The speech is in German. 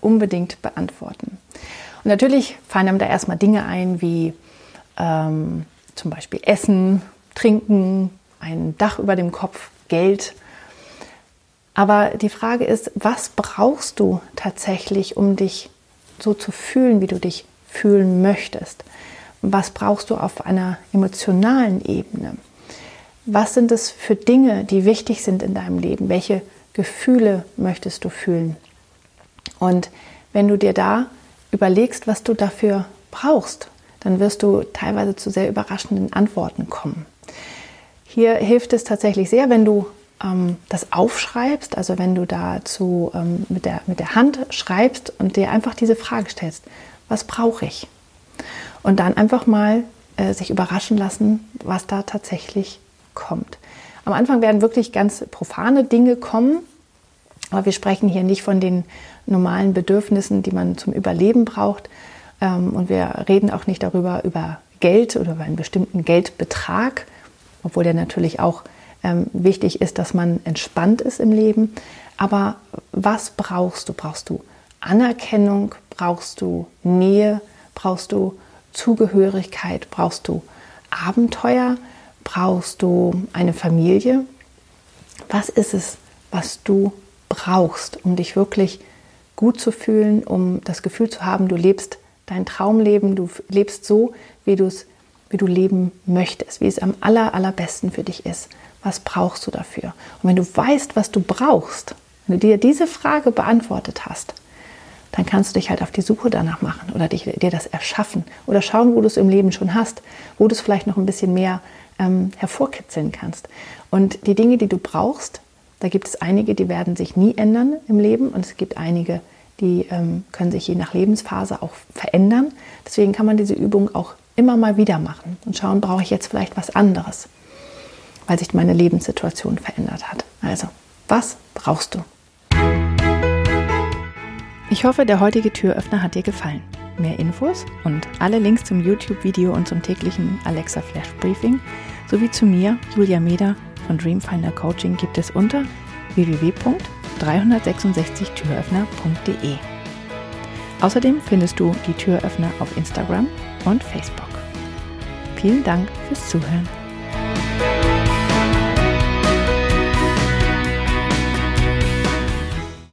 unbedingt beantworten. Und natürlich fallen einem da erstmal Dinge ein wie ähm, zum Beispiel Essen, Trinken, ein Dach über dem Kopf, Geld. Aber die Frage ist, was brauchst du tatsächlich, um dich so zu fühlen, wie du dich fühlen möchtest? Was brauchst du auf einer emotionalen Ebene? Was sind es für Dinge, die wichtig sind in deinem Leben? Welche Gefühle möchtest du fühlen? Und wenn du dir da überlegst, was du dafür brauchst, dann wirst du teilweise zu sehr überraschenden Antworten kommen. Hier hilft es tatsächlich sehr, wenn du ähm, das aufschreibst, also wenn du dazu ähm, mit, der, mit der Hand schreibst und dir einfach diese Frage stellst, was brauche ich? Und dann einfach mal äh, sich überraschen lassen, was da tatsächlich kommt. Am Anfang werden wirklich ganz profane Dinge kommen, aber wir sprechen hier nicht von den normalen Bedürfnissen, die man zum Überleben braucht. Ähm, und wir reden auch nicht darüber, über Geld oder über einen bestimmten Geldbetrag, obwohl der natürlich auch ähm, wichtig ist, dass man entspannt ist im Leben. Aber was brauchst du? Brauchst du Anerkennung? Brauchst du Nähe? Brauchst du Zugehörigkeit? Brauchst du Abenteuer? Brauchst du eine Familie? Was ist es, was du brauchst, um dich wirklich gut zu fühlen, um das Gefühl zu haben, du lebst dein Traumleben, du lebst so, wie du es wie du leben möchtest, wie es am aller, allerbesten für dich ist. Was brauchst du dafür? Und wenn du weißt, was du brauchst, wenn du dir diese Frage beantwortet hast, dann kannst du dich halt auf die Suche danach machen oder dich, dir das erschaffen oder schauen, wo du es im Leben schon hast, wo du es vielleicht noch ein bisschen mehr ähm, hervorkitzeln kannst. Und die Dinge, die du brauchst, da gibt es einige, die werden sich nie ändern im Leben und es gibt einige, die ähm, können sich je nach Lebensphase auch verändern. Deswegen kann man diese Übung auch immer mal wieder machen und schauen, brauche ich jetzt vielleicht was anderes, weil sich meine Lebenssituation verändert hat. Also, was brauchst du? Ich hoffe, der heutige Türöffner hat dir gefallen. Mehr Infos und alle Links zum YouTube-Video und zum täglichen Alexa Flash Briefing sowie zu mir, Julia Meder, von Dreamfinder Coaching gibt es unter www.366türöffner.de. Außerdem findest du die Türöffner auf Instagram und Facebook. Vielen Dank fürs Zuhören.